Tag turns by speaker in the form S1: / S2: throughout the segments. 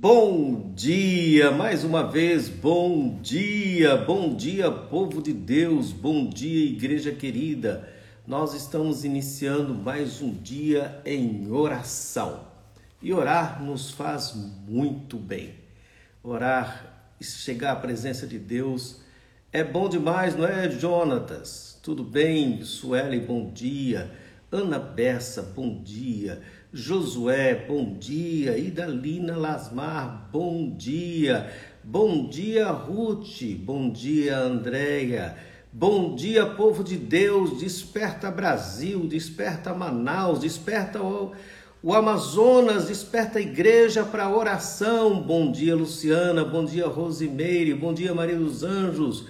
S1: Bom dia, mais uma vez, bom dia, bom dia, povo de Deus, bom dia, igreja querida. Nós estamos iniciando mais um dia em oração. E orar nos faz muito bem. Orar e chegar à presença de Deus é bom demais, não é, Jonatas? Tudo bem? Sueli, bom dia. Ana Bessa, bom dia. Josué, bom dia. Idalina Lasmar, bom dia. Bom dia, Ruth. Bom dia, Andréia. Bom dia, povo de Deus. Desperta Brasil, desperta Manaus, desperta o, o Amazonas, desperta a igreja para oração. Bom dia, Luciana. Bom dia, Rosimeire. Bom dia, Maria dos Anjos.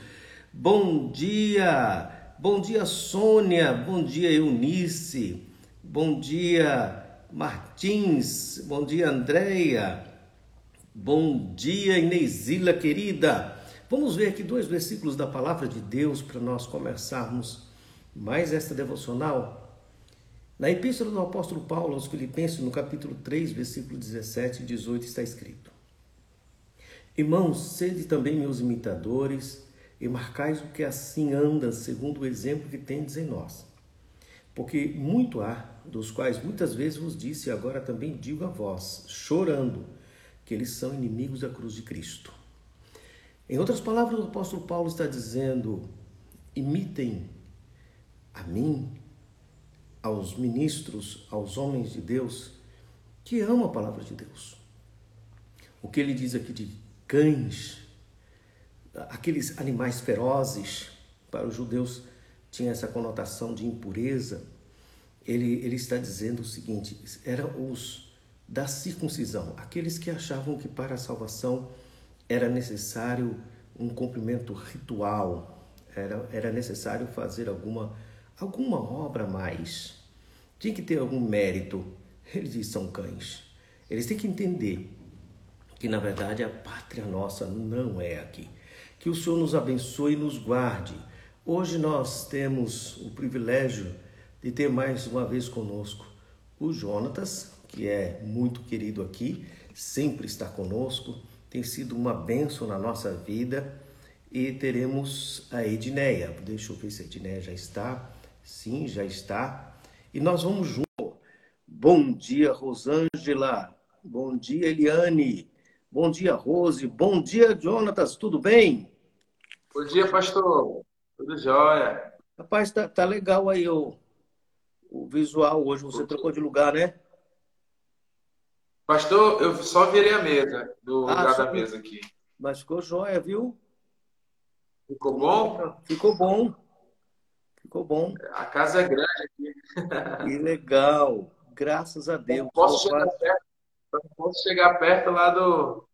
S1: Bom dia. Bom dia, Sônia. Bom dia, Eunice. Bom dia, Martins, bom dia Andréia, bom dia Inesila querida. Vamos ver aqui dois versículos da palavra de Deus para nós começarmos mais esta devocional. Na epístola do apóstolo Paulo aos Filipenses, no capítulo 3, versículo 17 e 18, está escrito: Irmãos, sede também meus imitadores e marcais o que assim anda, segundo o exemplo que tendes em nós. Porque muito há dos quais muitas vezes vos disse, e agora também digo a vós, chorando, que eles são inimigos da cruz de Cristo. Em outras palavras, o apóstolo Paulo está dizendo: imitem a mim, aos ministros, aos homens de Deus que amam a palavra de Deus. O que ele diz aqui de cães, aqueles animais ferozes, para os judeus tinha essa conotação de impureza ele, ele está dizendo o seguinte: eram os da circuncisão, aqueles que achavam que para a salvação era necessário um cumprimento ritual, era, era necessário fazer alguma, alguma obra mais, tinha que ter algum mérito. Eles são cães. Eles têm que entender que, na verdade, a pátria nossa não é aqui. Que o Senhor nos abençoe e nos guarde. Hoje nós temos o privilégio de ter mais uma vez conosco o Jonatas, que é muito querido aqui, sempre está conosco, tem sido uma benção na nossa vida. E teremos a Edneia. Deixa eu ver se a Edneia já está. Sim, já está. E nós vamos junto. Bom dia, Rosângela. Bom dia, Eliane. Bom dia, Rose. Bom dia, Jonatas. Tudo bem?
S2: Bom dia, pastor. Tudo jóia.
S1: Rapaz, tá, tá legal aí, ô, o visual. Hoje você trocou de lugar, né?
S2: Pastor, eu só virei a mesa, do ah, lugar da mesa aqui.
S1: Mas ficou jóia, viu?
S2: Ficou bom?
S1: Ficou bom. Ficou bom.
S2: A casa é grande aqui.
S1: Que legal. Graças a Deus.
S2: Não posso, chegar perto, não posso chegar perto lá do,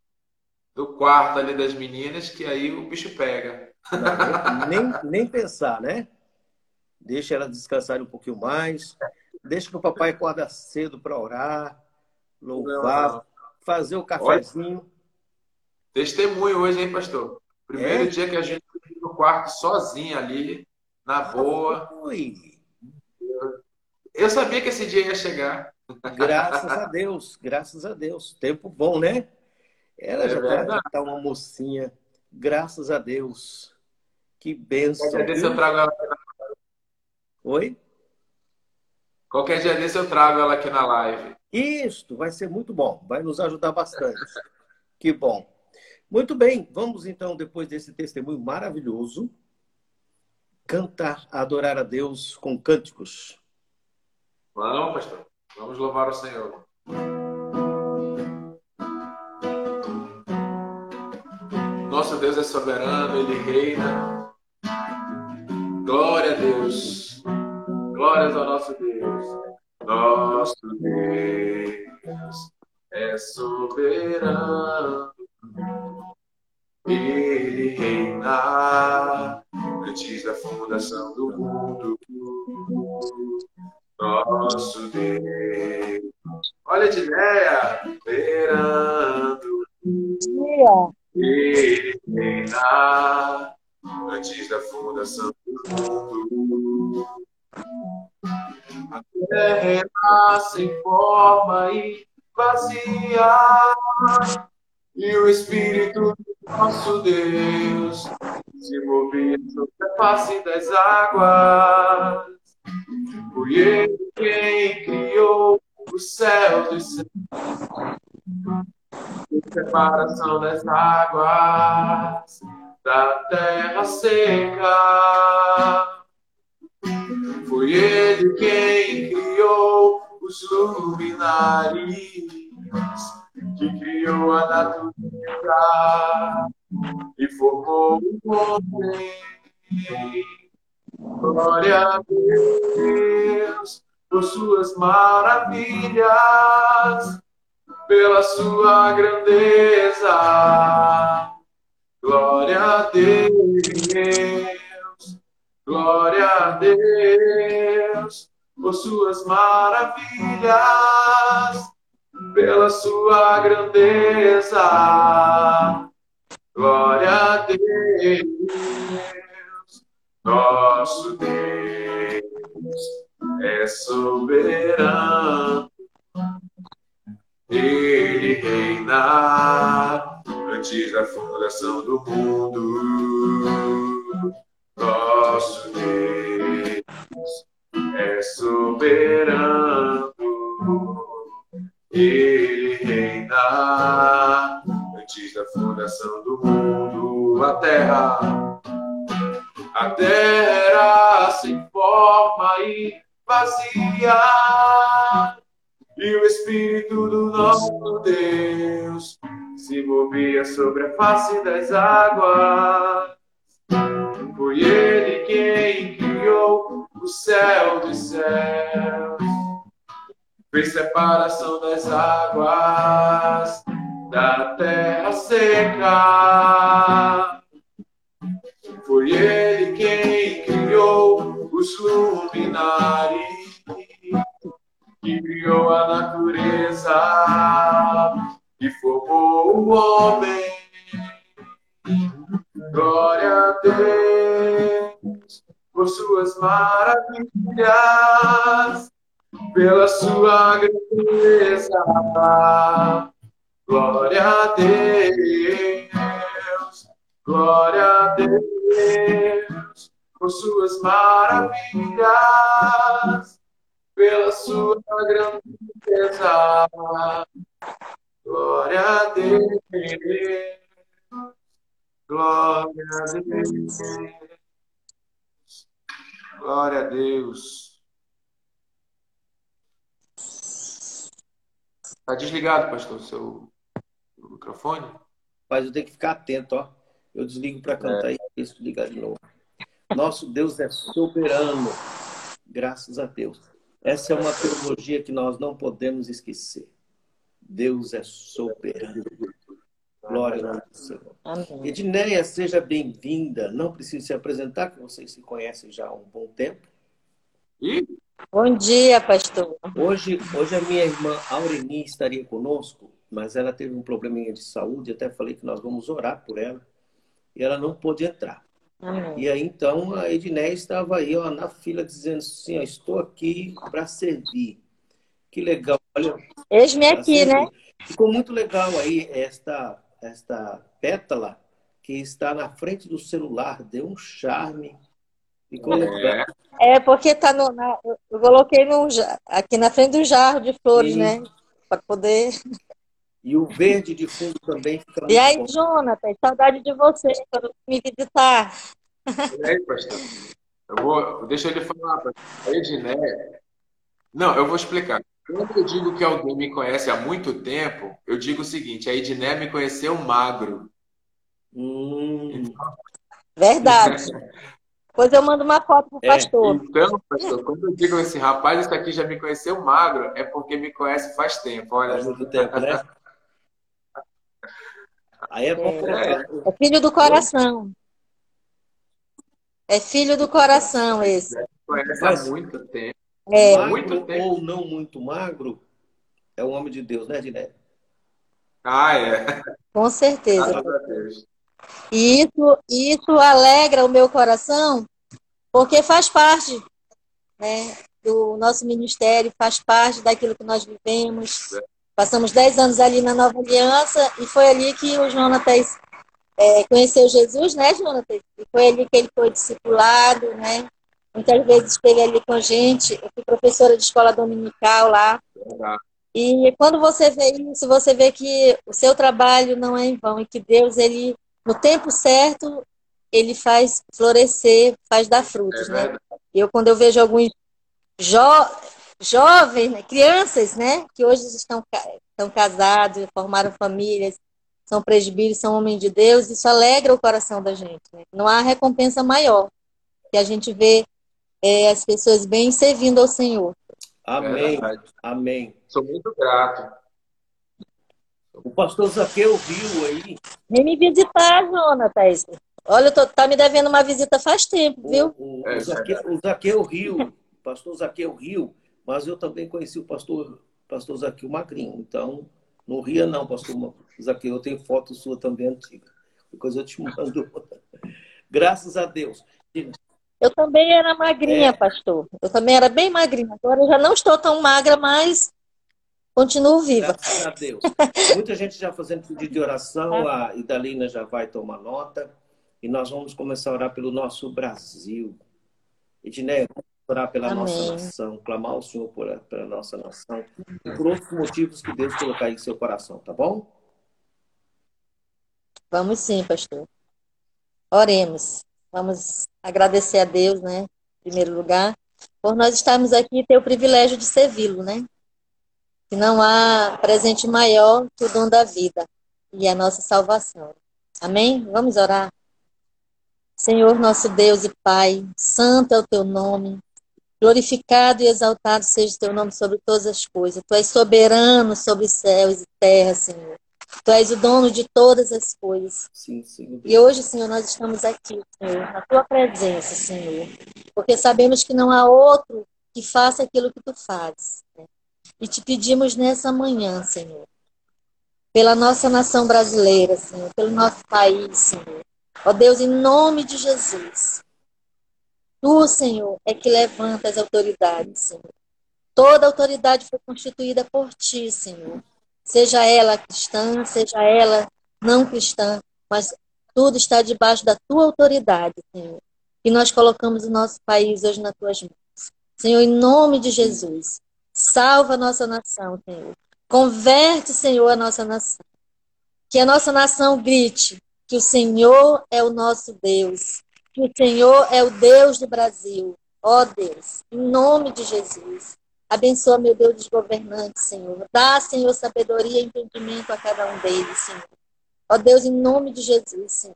S2: do quarto ali das meninas, que aí o bicho pega.
S1: Não, nem, nem pensar, né? Deixa ela descansar um pouquinho mais, deixa que o papai acorda cedo para orar, louvar, não, não. fazer o cafezinho. Olha,
S2: testemunho hoje, hein, pastor? Primeiro é? dia que a gente no quarto sozinho ali, na boa. Oi. Eu sabia que esse dia ia chegar.
S1: Graças a Deus, graças a Deus. Tempo bom, né? Ela é já está tá uma mocinha. Graças a Deus. Que benção.
S2: Eu trago ela
S1: Oi?
S2: Qualquer dia desse eu trago ela aqui na live.
S1: Isto vai ser muito bom, vai nos ajudar bastante. que bom. Muito bem, vamos então, depois desse testemunho maravilhoso, cantar, adorar a Deus com cânticos.
S2: Vamos, pastor. Vamos louvar o Senhor. Nosso Deus é soberano, ele reina. Glória a Deus. Glórias ao nosso Deus. Nosso Deus é soberano. Ele reina antes da fundação do mundo. Nosso Deus. Olha de ideia. Soberano. Ele reina antes da fundação do mundo. A terra renasce em forma e vazia. e o Espírito do nosso Deus se movia sobre a face das águas. Foi Ele quem criou o céu dos céus, separação das águas da terra seca. Foi Ele quem criou os luminares, que criou a natureza e formou o homem. Glória a Deus por suas maravilhas, pela sua grandeza. Glória a Deus, glória a Deus por suas maravilhas, pela sua grandeza. Glória a Deus, nosso Deus é soberano. Ele reina antes da fundação do mundo. Nosso Deus é soberano. Ele reina antes da fundação do mundo. A terra, a terra sem forma e vazia. E o Espírito do nosso Deus se movia sobre a face das águas. Foi Ele quem criou o céu dos céus, fez separação das águas da terra seca. Foi Ele quem criou os luminares, que criou a natureza e formou o homem. Glória a Deus por suas maravilhas, pela sua grandeza. Glória a Deus, glória a Deus por suas maravilhas, pela sua grandeza. Glória a Deus, glória a Deus, glória a Deus. Está desligado, pastor, seu microfone?
S1: Mas eu tenho que ficar atento, ó. Eu desligo para cantar é. e isso ligar de novo. Nosso Deus é soberano, graças a Deus. Essa é uma teologia que nós não podemos esquecer. Deus é soberano. Glória ao Senhor. Amém. Edneia, seja bem-vinda. Não precisa se apresentar, que vocês se conhecem já há um bom tempo.
S3: E? Bom dia, pastor.
S1: Hoje, hoje a minha irmã Aureni estaria conosco, mas ela teve um probleminha de saúde. Até falei que nós vamos orar por ela. E ela não pôde entrar. Amém. E aí, então, a Edneia estava aí ó, na fila dizendo assim: ó, estou aqui para servir. Que legal. Olha,
S3: Eis-me aqui, né?
S1: Ficou muito legal aí esta, esta pétala que está na frente do celular. Deu um charme. Ficou
S3: é. legal. É, porque tá no, na, eu coloquei no, aqui na frente do jarro de flores, né? Para poder.
S1: E o verde de fundo também fica
S3: E aí, bom. Jonathan, saudade de você quando me visitar.
S2: E aí, pastor? Eu vou, deixa ele falar, pastor. A Edné. Não, eu vou explicar. Quando eu digo que alguém me conhece há muito tempo, eu digo o seguinte: a Edné me conheceu magro.
S3: Hum. Verdade. Depois eu mando uma foto pro é, pastor.
S2: Então, pastor, quando eu digo esse rapaz, esse aqui já me conheceu magro, é porque me conhece faz tempo. Olha. Faz muito tempo, né?
S3: Aí é bom. É, é filho do coração. É filho do coração esse.
S2: Conhece há muito tempo.
S1: É. Magro ou não muito magro, é o homem de Deus, né, Diné?
S2: Ah, é.
S3: Com certeza. E isso, isso alegra o meu coração, porque faz parte né, do nosso ministério, faz parte daquilo que nós vivemos. Passamos 10 anos ali na Nova Aliança e foi ali que o Jonatas é, conheceu Jesus, né, Jonatas? E foi ali que ele foi discipulado, né? Muitas vezes esteve ali com a gente. Eu fui professora de escola dominical lá. E quando você vê isso, você vê que o seu trabalho não é em vão e que Deus, ele, no tempo certo, ele faz florescer, faz dar frutos, é né? Eu, quando eu vejo alguns jo jovens, né, crianças, né, que hoje estão, estão casados, formaram famílias, são presbíteros, são homens de Deus, isso alegra o coração da gente. Né? Não há recompensa maior que a gente vê é, as pessoas bem servindo ao Senhor.
S1: Amém. É Amém.
S2: Sou muito grato.
S1: O pastor Zaqueu viu aí.
S3: Vem me visitar, Jonatas. Olha, tô, tá me devendo uma visita faz tempo, viu?
S1: O, o, o, Zaqueu, o Zaqueu Rio, o pastor Zaqueu Rio, mas eu também conheci o pastor, pastor Zaqueu Magrinho. Então, não ria não, pastor Zaqueu. Eu tenho foto sua também antiga. Depois eu te mando. Graças a Deus.
S3: Eu também era magrinha, é. pastor. Eu também era bem magrinha. Agora eu já não estou tão magra, mas continuo viva.
S1: Graças a Deus. Muita gente já fazendo pedido de oração. A Idalina já vai tomar nota. E nós vamos começar a orar pelo nosso Brasil. Edneia, vamos orar pela Amém. nossa nação, clamar ao Senhor por, pela nossa nação e por outros motivos que Deus colocar em seu coração, tá bom?
S3: Vamos sim, pastor. Oremos. Vamos agradecer a Deus, né? Em primeiro lugar, por nós estarmos aqui e ter o privilégio de servi-lo, né? Que não há presente maior que o dom da vida e a nossa salvação. Amém? Vamos orar. Senhor nosso Deus e Pai, santo é o teu nome, glorificado e exaltado seja o teu nome sobre todas as coisas. Tu és soberano sobre céus e terra, Senhor. Tu és o dono de todas as coisas.
S1: Sim, sim.
S3: E hoje, Senhor, nós estamos aqui, Senhor, na tua presença, Senhor, porque sabemos que não há outro que faça aquilo que tu fazes. Né? E te pedimos nessa manhã, Senhor, pela nossa nação brasileira, Senhor, pelo nosso país, Senhor, Ó Deus, em nome de Jesus, Tu, Senhor, é que levanta as autoridades, Senhor. Toda autoridade foi constituída por Ti, Senhor. Seja ela cristã, seja ela não cristã, mas tudo está debaixo da Tua autoridade, Senhor. E nós colocamos o nosso país hoje nas Tuas mãos. Senhor, em nome de Jesus, salva a nossa nação, Senhor. Converte, Senhor, a nossa nação. Que a nossa nação grite: que o Senhor é o nosso Deus, que o Senhor é o Deus do Brasil. Ó oh, Deus, em nome de Jesus, abençoa, meu Deus, os governantes, Senhor. Dá, Senhor, sabedoria e entendimento a cada um deles, Senhor. Ó Deus, em nome de Jesus, Senhor.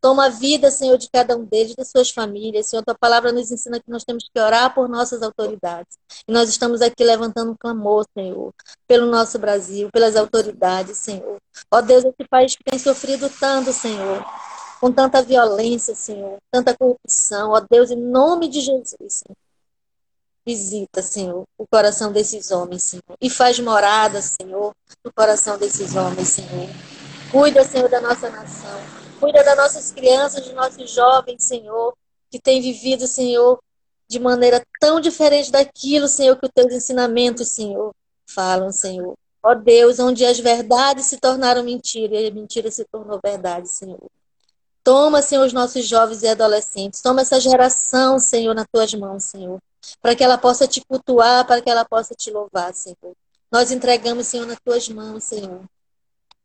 S3: Toma a vida, Senhor, de cada um deles, das suas famílias. Senhor, tua palavra nos ensina que nós temos que orar por nossas autoridades. E nós estamos aqui levantando um clamor, Senhor, pelo nosso Brasil, pelas autoridades, Senhor. Ó Deus, esse país que tem sofrido tanto, Senhor, com tanta violência, Senhor, tanta corrupção. Ó Deus, em nome de Jesus, Senhor. Visita, Senhor, o coração desses homens, Senhor. E faz morada, Senhor, no coração desses homens, Senhor. Cuida, Senhor, da nossa nação. Cuida das nossas crianças, dos nossos jovens, Senhor, que têm vivido, Senhor, de maneira tão diferente daquilo, Senhor, que os teus ensinamentos, Senhor, falam, Senhor. Ó Deus, onde as verdades se tornaram mentira e a mentira se tornou verdade, Senhor. Toma, Senhor, os nossos jovens e adolescentes. Toma essa geração, Senhor, nas tuas mãos, Senhor. Para que ela possa te cultuar, para que ela possa te louvar, Senhor. Nós entregamos, Senhor, nas tuas mãos, Senhor.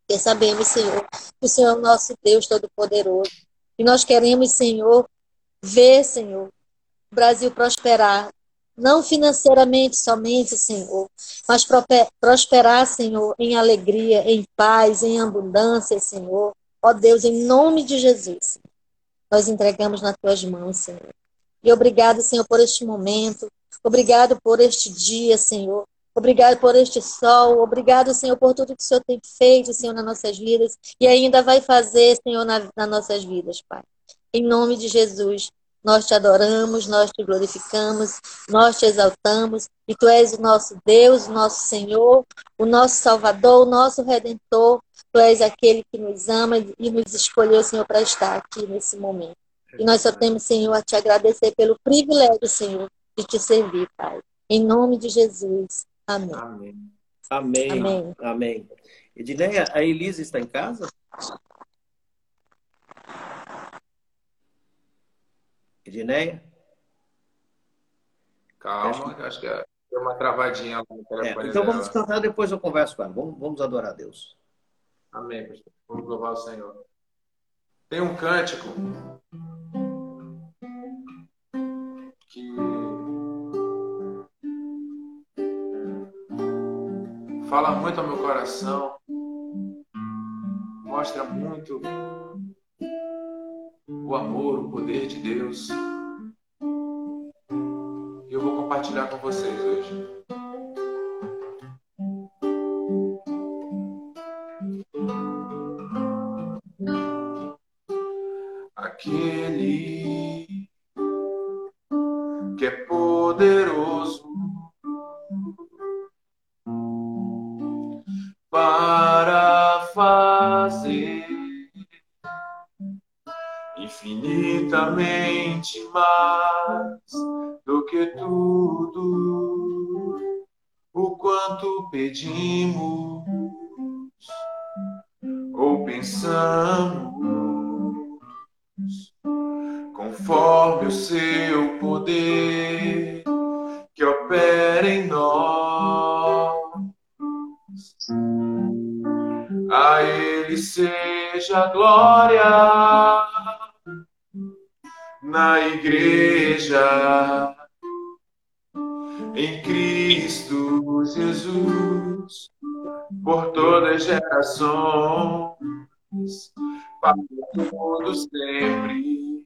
S3: Porque sabemos, Senhor, que o Senhor é o nosso Deus Todo-Poderoso. E nós queremos, Senhor, ver, Senhor, o Brasil prosperar. Não financeiramente somente, Senhor, mas prosperar, Senhor, em alegria, em paz, em abundância, Senhor. Ó Deus, em nome de Jesus, nós entregamos nas tuas mãos, Senhor. E obrigado, Senhor, por este momento. Obrigado por este dia, Senhor. Obrigado por este sol. Obrigado, Senhor, por tudo que o Senhor tem feito, Senhor, nas nossas vidas e ainda vai fazer, Senhor, na, nas nossas vidas, Pai. Em nome de Jesus, nós te adoramos, nós te glorificamos, nós te exaltamos e tu és o nosso Deus, o nosso Senhor, o nosso Salvador, o nosso Redentor. Tu és aquele que nos ama e nos escolheu, Senhor, para estar aqui nesse momento. E nós só temos, Senhor, a te agradecer pelo privilégio, Senhor, de te servir, Pai. Em nome de Jesus. Amém. Amém.
S1: Amém. Amém. Amém. Edneia, a Elisa está em casa? Edneia?
S2: Calma, acho que, acho que é, deu uma travadinha no
S1: telefone. É, então vamos cantar, depois eu converso com ela. Vamos, vamos adorar a Deus.
S2: Amém, pastor. Vamos louvar o Senhor. Tem um cântico fala muito ao meu coração, mostra muito o amor, o poder de Deus. E eu vou compartilhar com vocês hoje. As gerações, para todos sempre.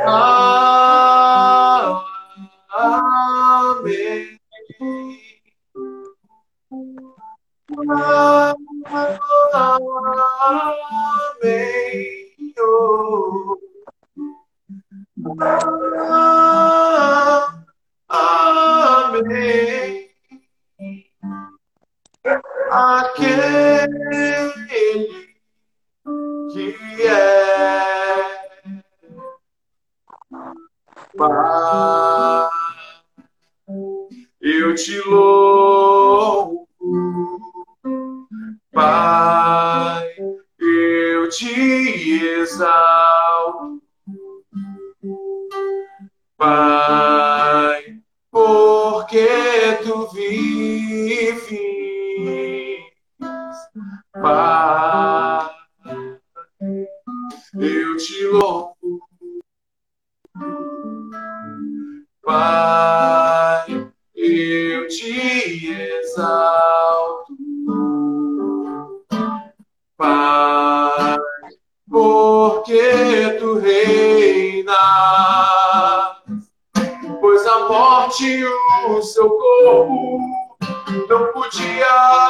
S2: Amém. Amém. Amém. Aquele que é Pai, eu te louvo, Pai, eu te exalto. Pai, Pai, eu te louvo, Pai, eu te exalto, Pai, porque tu reinas. Pois a morte o seu corpo não podia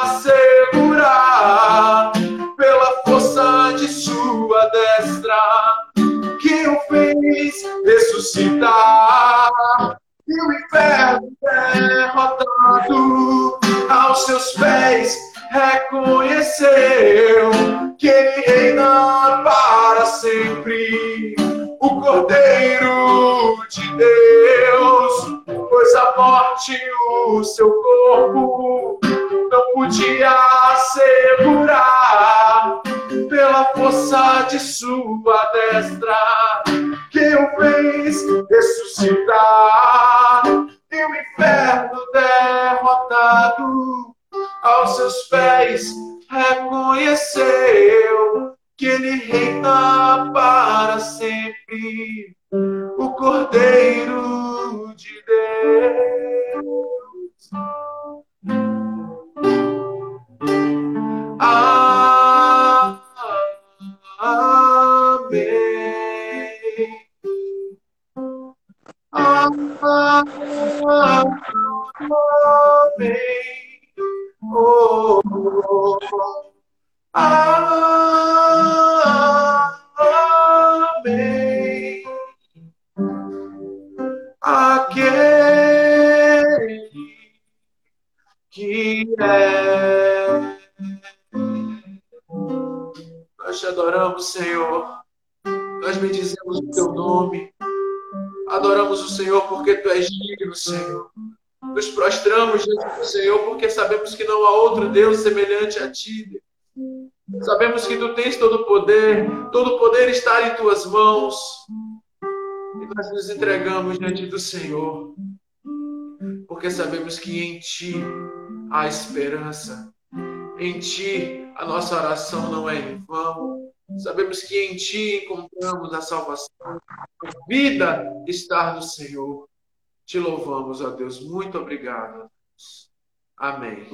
S2: reconheceu Amém. Aquele que é. Nós te adoramos, Senhor. Nós bendizemos o teu nome. Adoramos o Senhor porque tu és digno, Senhor. Nos prostramos diante do Senhor porque sabemos que não há outro Deus semelhante a ti. Sabemos que tu tens todo o poder, todo o poder está em tuas mãos. E nós nos entregamos diante do Senhor, porque sabemos que em ti há esperança. Em ti a nossa oração não é em vão. Sabemos que em ti encontramos a salvação. A vida está no Senhor. Te louvamos, ó Deus. Muito obrigado. Amém.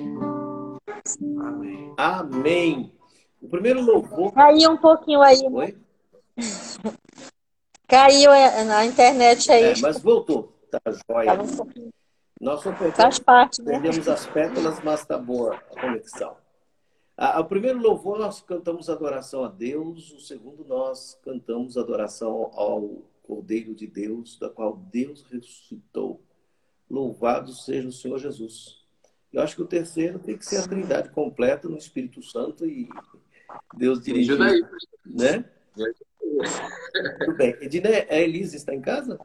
S2: Amém.
S1: Amém. O primeiro louvor.
S3: Caiu um pouquinho aí.
S1: Né? Oi?
S3: Caiu é, na internet aí.
S1: É, mas voltou. Tá jóia.
S3: Tá um
S1: Nós
S3: Faz parte, né?
S1: Perdemos as pétalas, mas tá boa a conexão. O primeiro louvor nós cantamos adoração a Deus, o segundo nós cantamos adoração ao Cordeiro de Deus, da qual Deus ressuscitou. Louvado seja o Senhor Jesus. Eu acho que o terceiro tem que ser a Trindade completa no Espírito Santo e Deus dirigindo. Né? Tudo bem. Edine, a Elisa está em casa?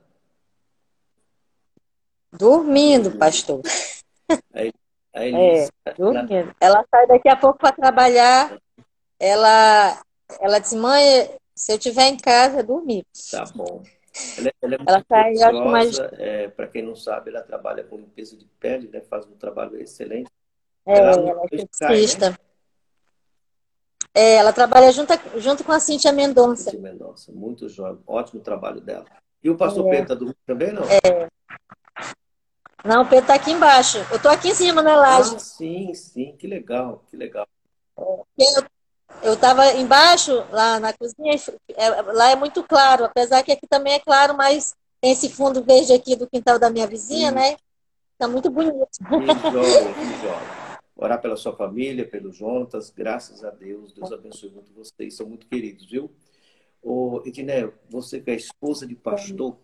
S3: Dormindo, pastor.
S1: A Elisa,
S3: é, dormindo. Ela sai daqui a pouco para trabalhar. Ela, ela diz, mãe, se eu estiver em casa, dormir.
S1: Tá bom. Ela, é, ela é muito
S3: ela sai, mais...
S1: é, para quem não sabe, ela trabalha com limpeza de pele, né? faz um trabalho excelente.
S3: É, ela, ela é esteticista. Né? É, ela trabalha junto, junto com a Cíntia Mendonça.
S1: Cíntia Mendonça, muito jovem, ótimo trabalho dela. E o pastor é. Pedro está dormindo também, não?
S3: É. Não, o Pedro está aqui embaixo. Eu estou aqui em cima na laje.
S1: Ah, sim, sim, que legal, que legal.
S3: Eu estava embaixo, lá na cozinha, é, lá é muito claro, apesar que aqui também é claro, mas tem esse fundo verde aqui do quintal da minha vizinha, sim. né? Está muito bonito.
S1: Que joia, que joia orar pela sua família, pelos Jontas, graças a Deus, Deus abençoe muito vocês, são muito queridos, viu? Ô, Edné, você que é esposa de pastor,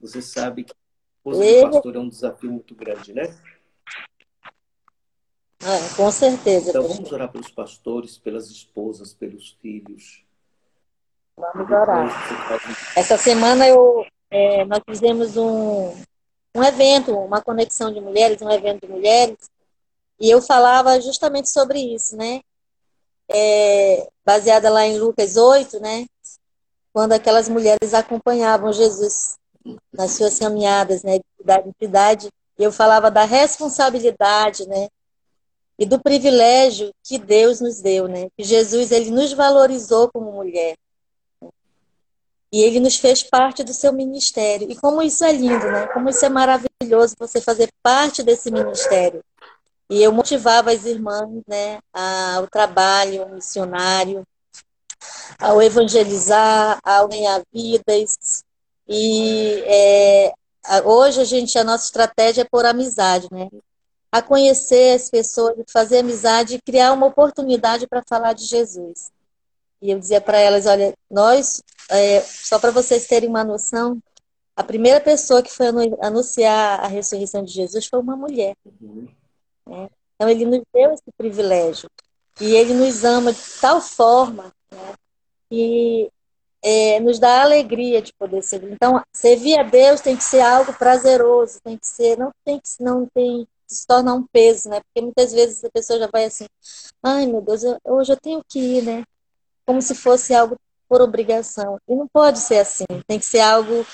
S1: você sabe que esposa de pastor é um desafio muito grande, né?
S3: Ah, com certeza.
S1: Então vamos orar pelos pastores, pelas esposas, pelos filhos.
S3: Vamos orar. Essa semana eu, é, nós fizemos um, um evento, uma conexão de mulheres, um evento de mulheres, e eu falava justamente sobre isso, né? É, baseada lá em Lucas 8, né? Quando aquelas mulheres acompanhavam Jesus nas suas caminhadas, né? De cidade em cidade. eu falava da responsabilidade, né? E do privilégio que Deus nos deu, né? Que Jesus, ele nos valorizou como mulher. E ele nos fez parte do seu ministério. E como isso é lindo, né? Como isso é maravilhoso você fazer parte desse ministério. E eu motivava as irmãs né, ao trabalho missionário, ao evangelizar, ao ganhar vidas. E é, hoje a gente, a nossa estratégia é por amizade, né? A conhecer as pessoas, fazer amizade e criar uma oportunidade para falar de Jesus. E eu dizia para elas, olha, nós, é, só para vocês terem uma noção, a primeira pessoa que foi anunciar a ressurreição de Jesus foi uma mulher. Uhum. Né? Então, ele nos deu esse privilégio. E ele nos ama de tal forma né, que é, nos dá alegria de poder servir. Então, servir a Deus tem que ser algo prazeroso, tem que ser, não tem que não tem que se tornar um peso, né? Porque muitas vezes a pessoa já vai assim, ai meu Deus, eu, hoje eu tenho que ir, né? Como se fosse algo por obrigação. E não pode ser assim. Tem que ser algo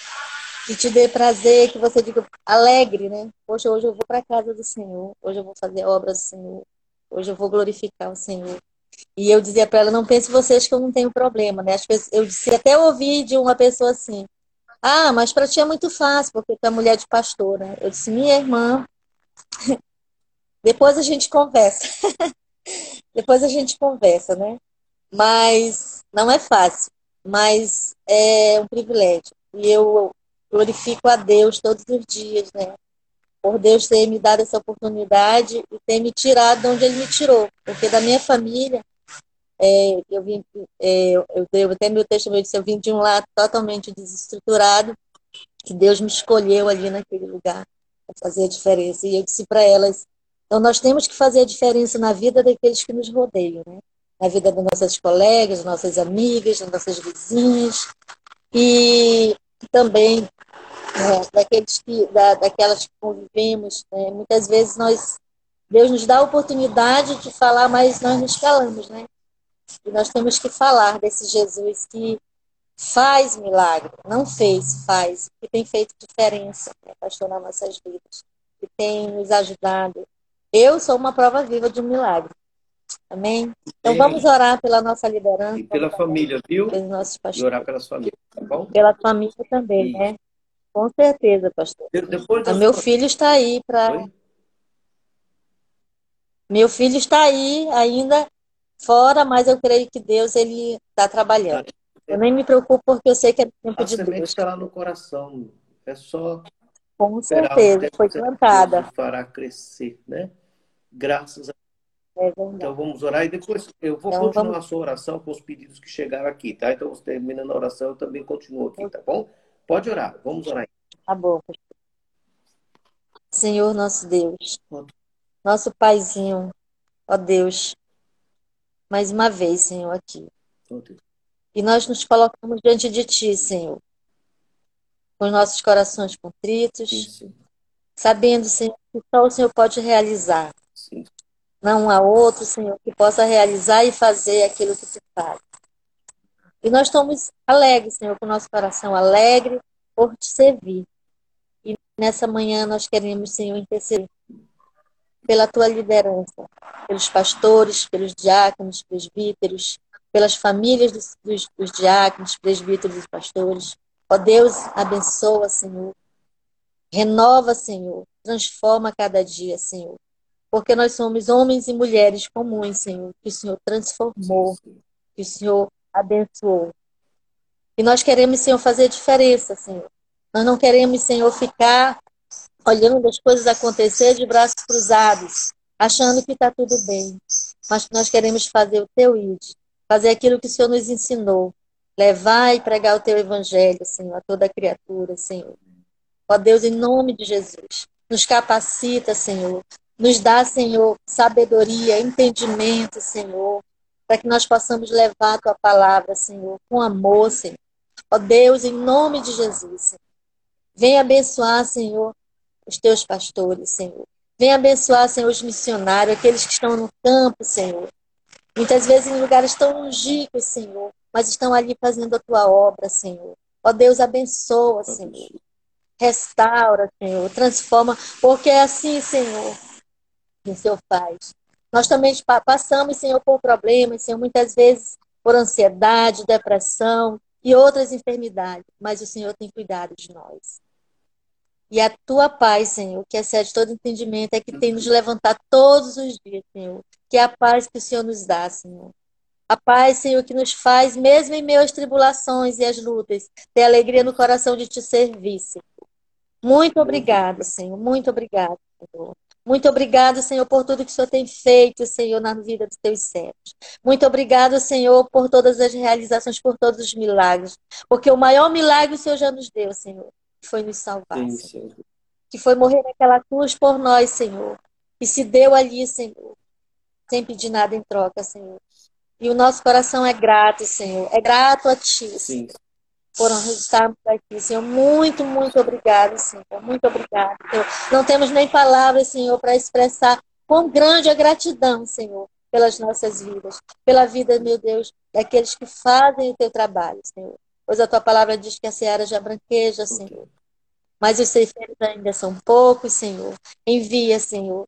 S3: que te dê prazer, que você diga alegre, né? Poxa, hoje eu vou para casa do Senhor, hoje eu vou fazer obras do Senhor, hoje eu vou glorificar o Senhor. E eu dizia para ela, não pense vocês que eu não tenho problema, né? Eu disse, até ouvi de uma pessoa assim, ah, mas para ti é muito fácil, porque tu é mulher de pastor, né? Eu disse, minha irmã, depois a gente conversa. depois a gente conversa, né? Mas não é fácil, mas é um privilégio. E eu glorifico a Deus todos os dias, né? Por Deus ter me dado essa oportunidade e ter me tirado de onde Ele me tirou. Porque da minha família, é, eu vim, é, eu devo até meu testemunho eu vim de um lado totalmente desestruturado, que Deus me escolheu ali naquele lugar para fazer a diferença. E eu disse para elas, então nós temos que fazer a diferença na vida daqueles que nos rodeiam, né? Na vida das nossas colegas, nossas amigas, das nossas vizinhas. E também é, daqueles que, da, daquelas que convivemos. Né? Muitas vezes nós, Deus nos dá a oportunidade de falar, mas nós nos calamos, né? E nós temos que falar desse Jesus que faz milagre, não fez, faz, que tem feito diferença, né, pastor, nas nossas vidas, que tem nos ajudado. Eu sou uma prova viva de um milagre. Amém? Então vamos orar pela nossa liderança.
S1: E pela família, viu?
S3: Pelos nossos pastores.
S1: E orar pelas famílias, tá bom?
S3: Pela família também, né? Com certeza, pastor.
S1: Depois
S3: das... Meu filho está aí para. Meu filho está aí ainda fora, mas eu creio que Deus ele está trabalhando. Eu nem me preocupo porque eu sei que é tempo
S1: a
S3: de Deus.
S1: está lá no coração. É só.
S3: Com certeza, foi plantada.
S1: Fará crescer, né? Graças a
S3: é
S1: então vamos orar e depois eu vou então, continuar vamos... a sua oração com os pedidos que chegaram aqui, tá? Então você terminando a oração, eu também continuo aqui, tá bom? Pode orar, vamos orar.
S3: Tá bom. Senhor nosso Deus, nosso Paizinho, ó Deus, mais uma vez, Senhor, aqui. E nós nos colocamos diante de Ti, Senhor, com os nossos corações contritos, Isso. sabendo, Senhor, que só o Senhor pode realizar. Não há outro, Senhor, que possa realizar e fazer aquilo que tu faz. E nós estamos alegres, Senhor, com o nosso coração alegre por te servir. E nessa manhã nós queremos, Senhor, interceder pela tua liderança, pelos pastores, pelos diáconos, presbíteros, pelas famílias dos, dos, dos diáconos, presbíteros e pastores. Ó Deus, abençoa, Senhor. Renova, Senhor. Transforma cada dia, Senhor porque nós somos homens e mulheres comuns, Senhor, que o Senhor transformou, que o Senhor abençoou. E nós queremos, Senhor, fazer diferença, Senhor. Nós não queremos, Senhor, ficar olhando as coisas acontecer de braços cruzados, achando que está tudo bem. Mas nós queremos fazer o teu id, fazer aquilo que o Senhor nos ensinou, levar e pregar o teu evangelho, Senhor, a toda criatura, Senhor. Ó Deus, em nome de Jesus, nos capacita, Senhor, nos dá, Senhor, sabedoria, entendimento, Senhor, para que nós possamos levar a tua palavra, Senhor, com amor, Senhor. Ó Deus, em nome de Jesus, Senhor. Vem abençoar, Senhor, os teus pastores, Senhor. Vem abençoar, Senhor, os missionários, aqueles que estão no campo, Senhor. Muitas vezes em lugares tão longínquos, Senhor, mas estão ali fazendo a tua obra, Senhor. Ó Deus, abençoa, Senhor. Restaura, Senhor. Transforma, porque é assim, Senhor o Senhor faz. Nós também passamos, Senhor, por problemas, Senhor, muitas vezes por ansiedade, depressão e outras enfermidades, mas o Senhor tem cuidado de nós. E a tua paz, Senhor, que excede todo entendimento, é que tem nos levantado todos os dias, Senhor. Que é a paz que o Senhor nos dá, Senhor. A paz, Senhor, que nos faz, mesmo em meio às tribulações e às lutas, ter alegria no coração de te servir, Senhor. Muito obrigada, Senhor. Muito obrigada, Senhor. Muito obrigado, Senhor, por tudo que o Senhor tem feito, Senhor, na vida dos teus servos. Muito obrigado, Senhor, por todas as realizações, por todos os milagres. Porque o maior milagre o Senhor já nos deu, Senhor, foi nos salvar. Sim, Senhor. Que foi morrer naquela cruz por nós, Senhor. E se deu ali, Senhor, sem pedir nada em troca, Senhor. E o nosso coração é grato, Senhor. É grato a Ti. Sim. Senhor por estarmos aqui, Senhor. Muito, muito obrigado, Senhor. Muito obrigado, Senhor. Não temos nem palavras, Senhor, para expressar quão grande a gratidão, Senhor, pelas nossas vidas, pela vida, meu Deus, daqueles que fazem o teu trabalho, Senhor. Pois a tua palavra diz que a seara já branqueja, Senhor. Mas os ceifeiros ainda são poucos, Senhor. Envia, Senhor,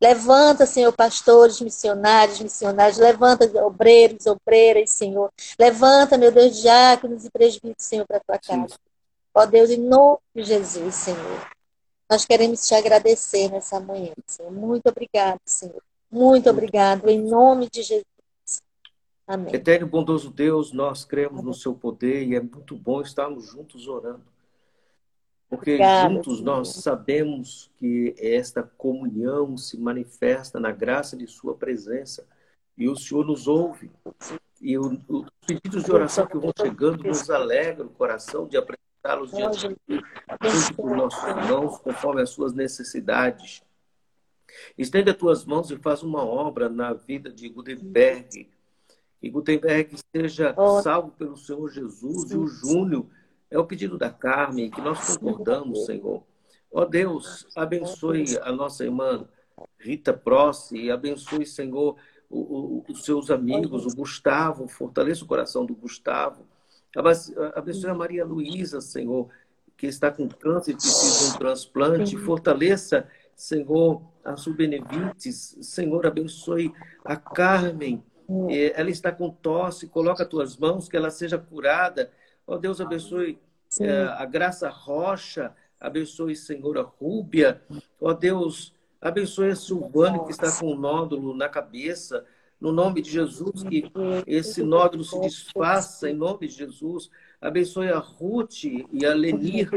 S3: Levanta, Senhor, pastores, missionários, missionários. Levanta obreiros, obreiras, Senhor. Levanta, meu Deus, diáconos e presbíteros, Senhor, para a tua casa. Ó Deus, em nome de Jesus, Senhor. Nós queremos te agradecer nessa manhã, Senhor. Muito obrigado, Senhor. Muito obrigado, em nome de Jesus. Amém.
S1: Eterno bondoso Deus, nós cremos Amém. no seu poder e é muito bom estarmos juntos orando. Porque Obrigada, juntos Senhor. nós sabemos que esta comunhão se manifesta na graça de Sua presença e o Senhor nos ouve. E os pedidos de oração que vão chegando nos alegram o coração de apresentá-los diante dos nossos irmãos, conforme as suas necessidades. Estende as tuas mãos e faz uma obra na vida de Gutenberg. E Gutenberg seja salvo pelo Senhor Jesus e o Júnior É o pedido da Carmen, que nós concordamos, Senhor. Ó Deus, abençoe a nossa irmã Rita Prossi, abençoe, Senhor, o, o, os seus amigos, o Gustavo, fortaleça o coração do Gustavo. Abençoe a Maria Luísa, Senhor, que está com câncer e precisa de um transplante. Fortaleça, Senhor, a Subbenevites. Senhor, abençoe a Carmen. É, ela está com tosse, coloca as tuas mãos, que ela seja curada. Ó oh, Deus, abençoe é, a Graça Rocha, abençoe, Senhor, a Rúbia. Ó oh, Deus, abençoe a Silvana, que está com um nódulo na cabeça. No nome de Jesus, que esse nódulo se desfaça, em nome de Jesus. Abençoe a Ruth e a Lenir.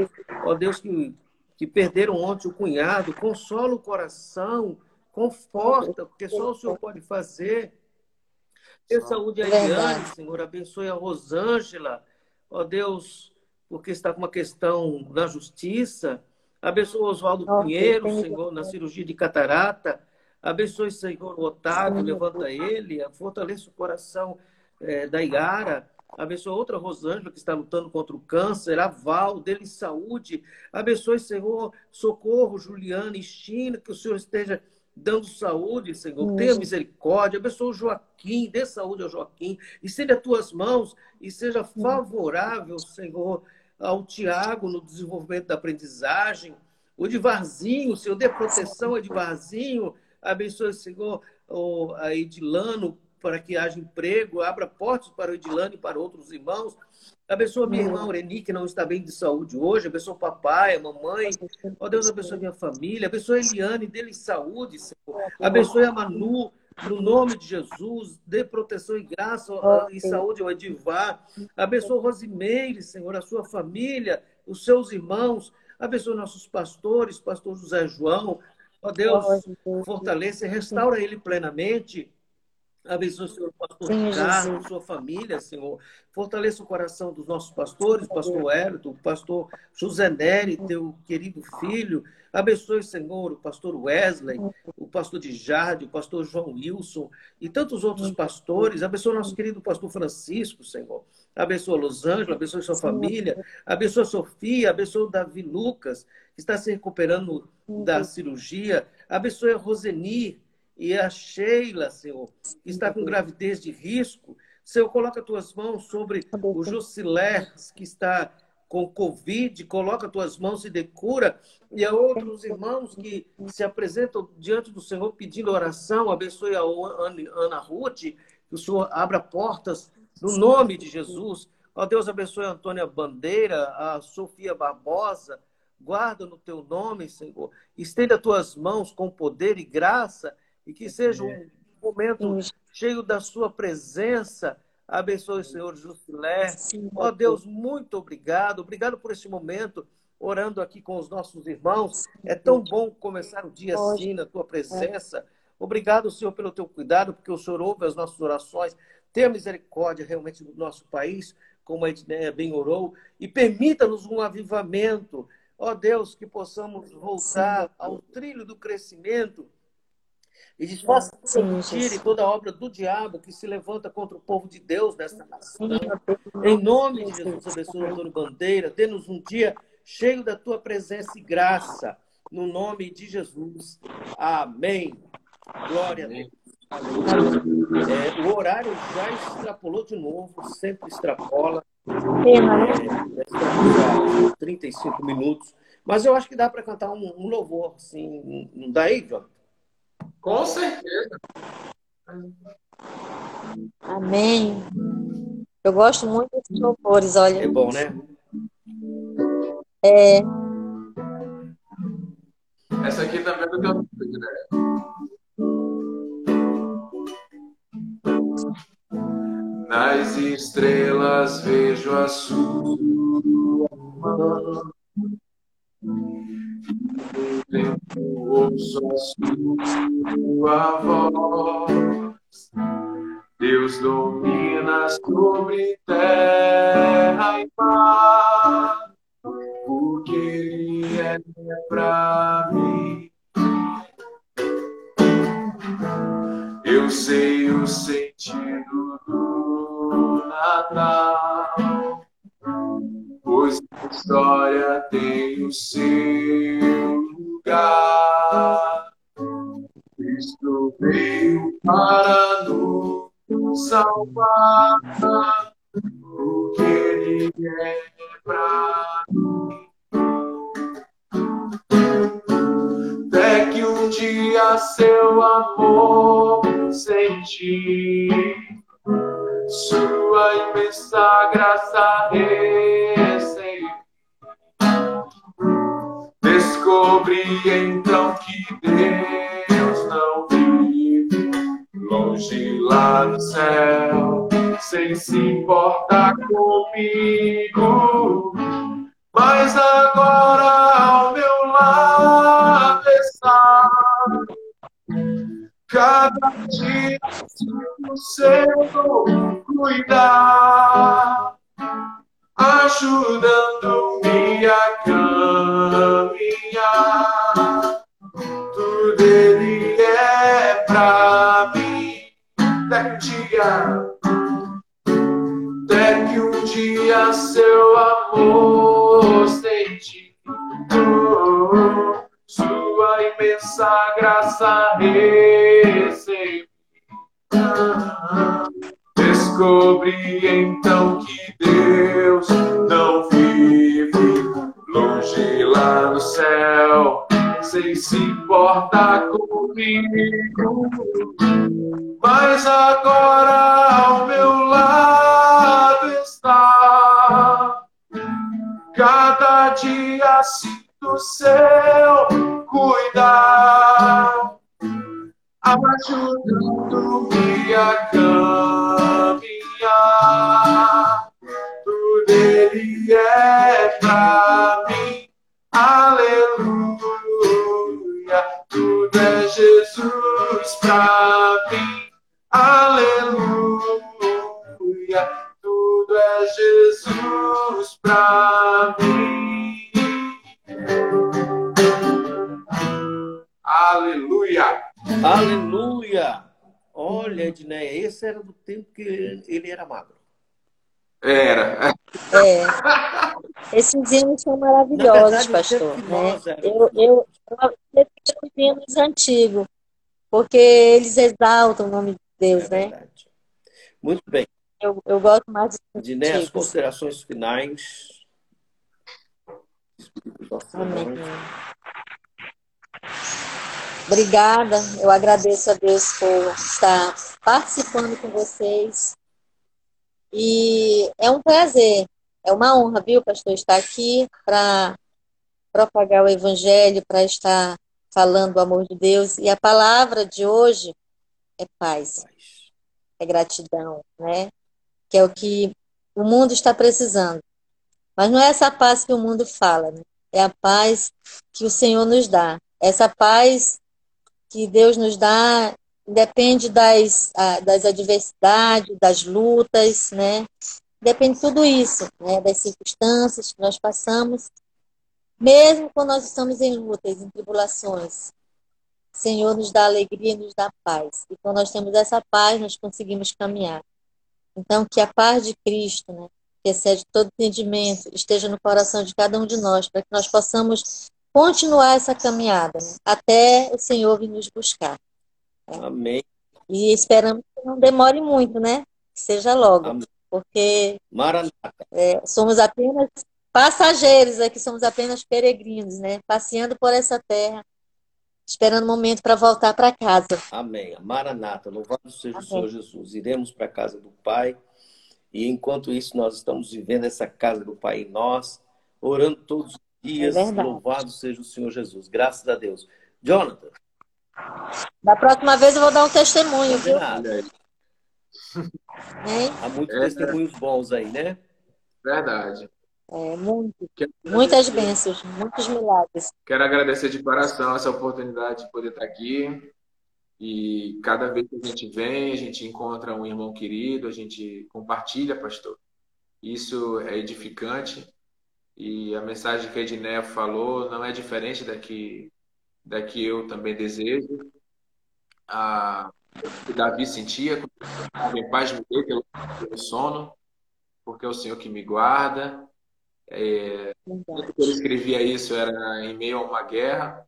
S1: Ó Deus, que, que perderam ontem o cunhado. Consola o coração, conforta, porque só o Senhor pode fazer. Dê saúde a Eliane, Senhor. Abençoe a Rosângela. Ó Deus, porque está com uma questão na justiça. Abençoe o Oswaldo Pinheiro, Senhor, na cirurgia de catarata. Abençoe, Senhor, o Otávio, levanta ele. Fortaleça o coração é, da Iara. Abençoe outra Rosângela que está lutando contra o câncer, a Val, dele saúde. Abençoe, Senhor, socorro, Juliana e China, que o Senhor esteja dando saúde, Senhor. Tenha misericórdia. Abençoe o Joaquim, dê saúde ao Joaquim. Estende as tuas mãos e seja favorável, Senhor, ao Tiago no desenvolvimento da aprendizagem. O Edivarzinho, Senhor, dê proteção ao Edivarzinho. Abençoe, Senhor, a Edilano, para que haja emprego, abra portas para o Edilane e para outros irmãos. Abençoa minha irmã Aureni, que não está bem de saúde hoje. Abençoa o papai, a mamãe. Ó oh, Deus, abençoe minha família. Abençoa a Eliane, dê-lhe saúde, Senhor. Abençoe a Manu, no nome de Jesus. Dê proteção e graça e saúde ao Edivar. Abençoa o Rosimeire, Senhor, a sua família, os seus irmãos. Abençoa nossos pastores, pastor José João. Ó oh, Deus, fortaleça e restaura ele plenamente. Abençoe o Senhor, pastor Sim, Ricardo, sua família, Senhor. Fortaleça o coração dos nossos pastores, pastor Hélio, pastor José Neri, teu querido filho. Abençoe, Senhor, o pastor Wesley, o pastor de Jardim, o pastor João Wilson e tantos outros pastores. Abençoe o nosso querido pastor Francisco, Senhor. Abençoe Los Angeles, abençoe sua família. Abençoe a Sofia, abençoe o Davi Lucas, que está se recuperando da cirurgia. Abençoe a Rosenir, e a Sheila, Senhor, que está com gravidez de risco. Senhor, coloca as tuas mãos sobre o Jusiler, que está com Covid, coloca as tuas mãos e decura. E a outros irmãos que se apresentam diante do Senhor pedindo oração, abençoe a Ana Ruth, que o Senhor abra portas no nome de Jesus. Ó Deus, abençoe a Antônia Bandeira, a Sofia Barbosa, guarda no teu nome, Senhor. Estenda as tuas mãos com poder e graça e que seja um momento cheio da sua presença. Abençoe o Senhor Justilé. Ó oh, Deus, muito obrigado. Obrigado por este momento, orando aqui com os nossos irmãos. É tão bom começar o dia assim, na tua presença. Obrigado, Senhor, pelo teu cuidado, porque o Senhor ouve as nossas orações. Tenha misericórdia realmente do nosso país, como a Edneia bem orou, e permita-nos um avivamento. Ó Deus, que possamos voltar ao trilho do crescimento e desfaça tire toda a obra do diabo que se levanta contra o povo de Deus nesta nação. Em nome de Jesus, abençoe o Antônio Bandeira. Dê-nos um dia cheio da tua presença e graça. No nome de Jesus. Amém. Glória a Deus. É, o horário já extrapolou de novo, sempre extrapola. É, 35 minutos. Mas eu acho que dá para cantar um, um louvor, assim. Não dá aí, Jonathan?
S2: Com certeza.
S3: Amém. Eu gosto muito desses louvores, olha.
S1: É bom, né?
S3: É.
S2: Essa aqui também é do teu filho, né? Nas estrelas vejo a sua mão ouço a sua voz. Deus domina sobre terra e mar, porque Ele é pra mim. Eu sei o sentido do Natal pois a história tem o seu lugar. Cristo veio para nos salvar, o que Ele é para mim. Até que um dia seu amor senti, sua imensa graça comigo. Mas agora ao meu lado está cada dia sem se importar comigo. Mas agora ao meu lado está, cada dia sinto seu cuidar, ajudando-me a caminhar. Tudo ele é pra Jesus pra mim, aleluia. Tudo é Jesus pra mim. Aleluia.
S1: Aleluia! Olha, Edneia, esse era do tempo que ele era magro.
S2: Era.
S3: É. Esses hinos são maravilhosos,
S1: verdade,
S3: pastor.
S1: tempo que
S3: Né?
S1: nós éramos-
S3: Eu, eu, eu prefiro os hinos antigos, porque eles exaltam o nome de Deus,
S1: É
S3: né?
S1: verdade. Muito bem.
S3: Eu, eu gosto mais hinos
S1: Edneia, as considerações finais.
S3: Amém. Obrigada, eu agradeço a Deus por estar participando com vocês. E é um prazer, é uma honra, viu, pastor, estar aqui para propagar o Evangelho, para estar falando do amor de Deus. E a palavra de hoje é paz, é gratidão, né? Que é o que o mundo está precisando. Mas não é essa paz que o mundo fala, né? É a paz que o Senhor nos dá. Essa paz que Deus nos dá depende das, das adversidades, das lutas, né? Depende de tudo isso, né? Das circunstâncias que nós passamos, mesmo quando nós estamos em lutas, em tribulações. Senhor nos dá alegria, nos dá paz. E quando nós temos essa paz, nós conseguimos caminhar. Então, que a paz de Cristo, né? que excede todo entendimento, esteja no coração de cada um de nós, para que nós possamos continuar essa caminhada, né? até o Senhor vir nos buscar.
S1: Amém.
S3: E esperamos que não demore muito, né? Que seja logo,
S1: Amém.
S3: porque
S1: Maranata.
S3: é, somos apenas passageiros aqui, somos apenas peregrinos, né? Passeando por essa terra, esperando o momento para voltar para casa.
S1: Amém. Maranata. Louvado seja o
S3: Amém.
S1: Senhor Jesus. Iremos para a casa do Pai. E enquanto isso, nós estamos vivendo essa casa do Pai em nós, orando todos os dias.
S3: É.
S1: Louvado seja o Senhor Jesus. Graças a Deus. Jonathan,
S3: Da próxima vez eu vou dar um testemunho, viu?
S1: nada.
S2: Aí.
S3: Hein?
S1: Há muitos
S2: É.
S1: testemunhos bons aí, né?
S2: Verdade.
S3: É, muito, muitas bênçãos, muitos milagres.
S2: Quero agradecer de coração essa oportunidade de poder estar aqui. E cada vez que a gente vem, a gente encontra um irmão querido, a gente compartilha, pastor. Isso é edificante. E a mensagem que a Edneia falou não é diferente da que, da que eu também desejo. A, que Davi sentia, em paz me pelo, pelo sono, porque é o Senhor que me guarda. É, quando eu escrevia isso era em meio a uma guerra.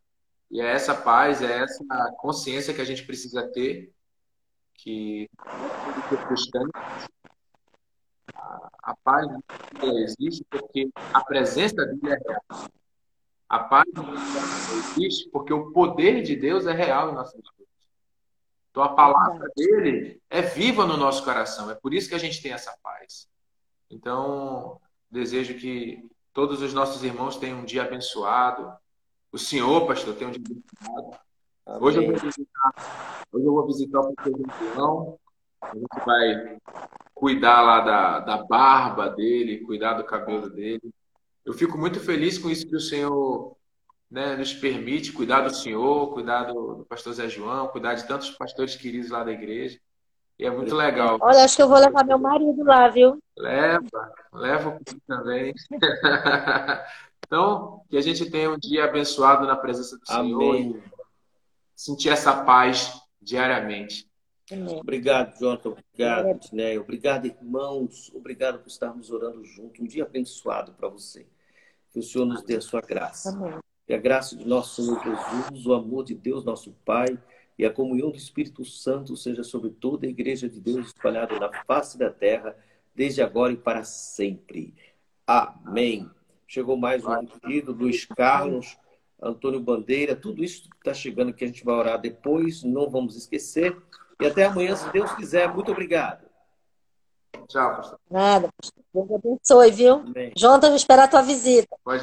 S2: E é essa paz, é essa consciência que a gente precisa ter, que a, a paz existe porque a presença dele é real. A paz existe porque o poder de Deus é real em nossas vidas. Então a palavra dele é viva no nosso coração. É por isso que a gente tem essa paz. Então, desejo que todos os nossos irmãos tenham um dia abençoado. O senhor, pastor, tenha um dia abençoado. Hoje eu, vou visitar, hoje eu vou visitar o pastor João. A gente vai cuidar lá da, da barba dele, cuidar do cabelo dele. Eu fico muito feliz com isso que o Senhor né, nos permite cuidar do Senhor, cuidar do, do pastor Zé João, cuidar de tantos pastores queridos lá da igreja. E é muito legal.
S3: Olha, acho que eu vou levar meu marido lá, viu?
S2: Leva, leva também. então, que a gente tenha um dia abençoado na presença do Amém. Senhor. Sentir essa paz diariamente.
S1: Amém. Obrigado, Jota. Obrigado, Tinéia. Obrigado, irmãos. Obrigado por estarmos orando juntos. Um dia abençoado para você. Que o Senhor nos dê a sua graça. Amém. Que a graça de nosso Senhor Jesus, o amor de Deus, nosso Pai, e a comunhão do Espírito Santo seja sobre toda a igreja de Deus espalhada na face da terra, desde agora e para sempre. Amém. Chegou mais um pedido, Luiz Carlos, Antônio Bandeira, tudo isso que está chegando que a gente vai orar depois, não vamos esquecer. E até amanhã, se Deus quiser. Muito obrigado.
S2: Tchau, pastor.
S3: Nada, pastor. Deus abençoe, viu? Amém. Jonathan, vou esperar a tua visita.
S2: Pode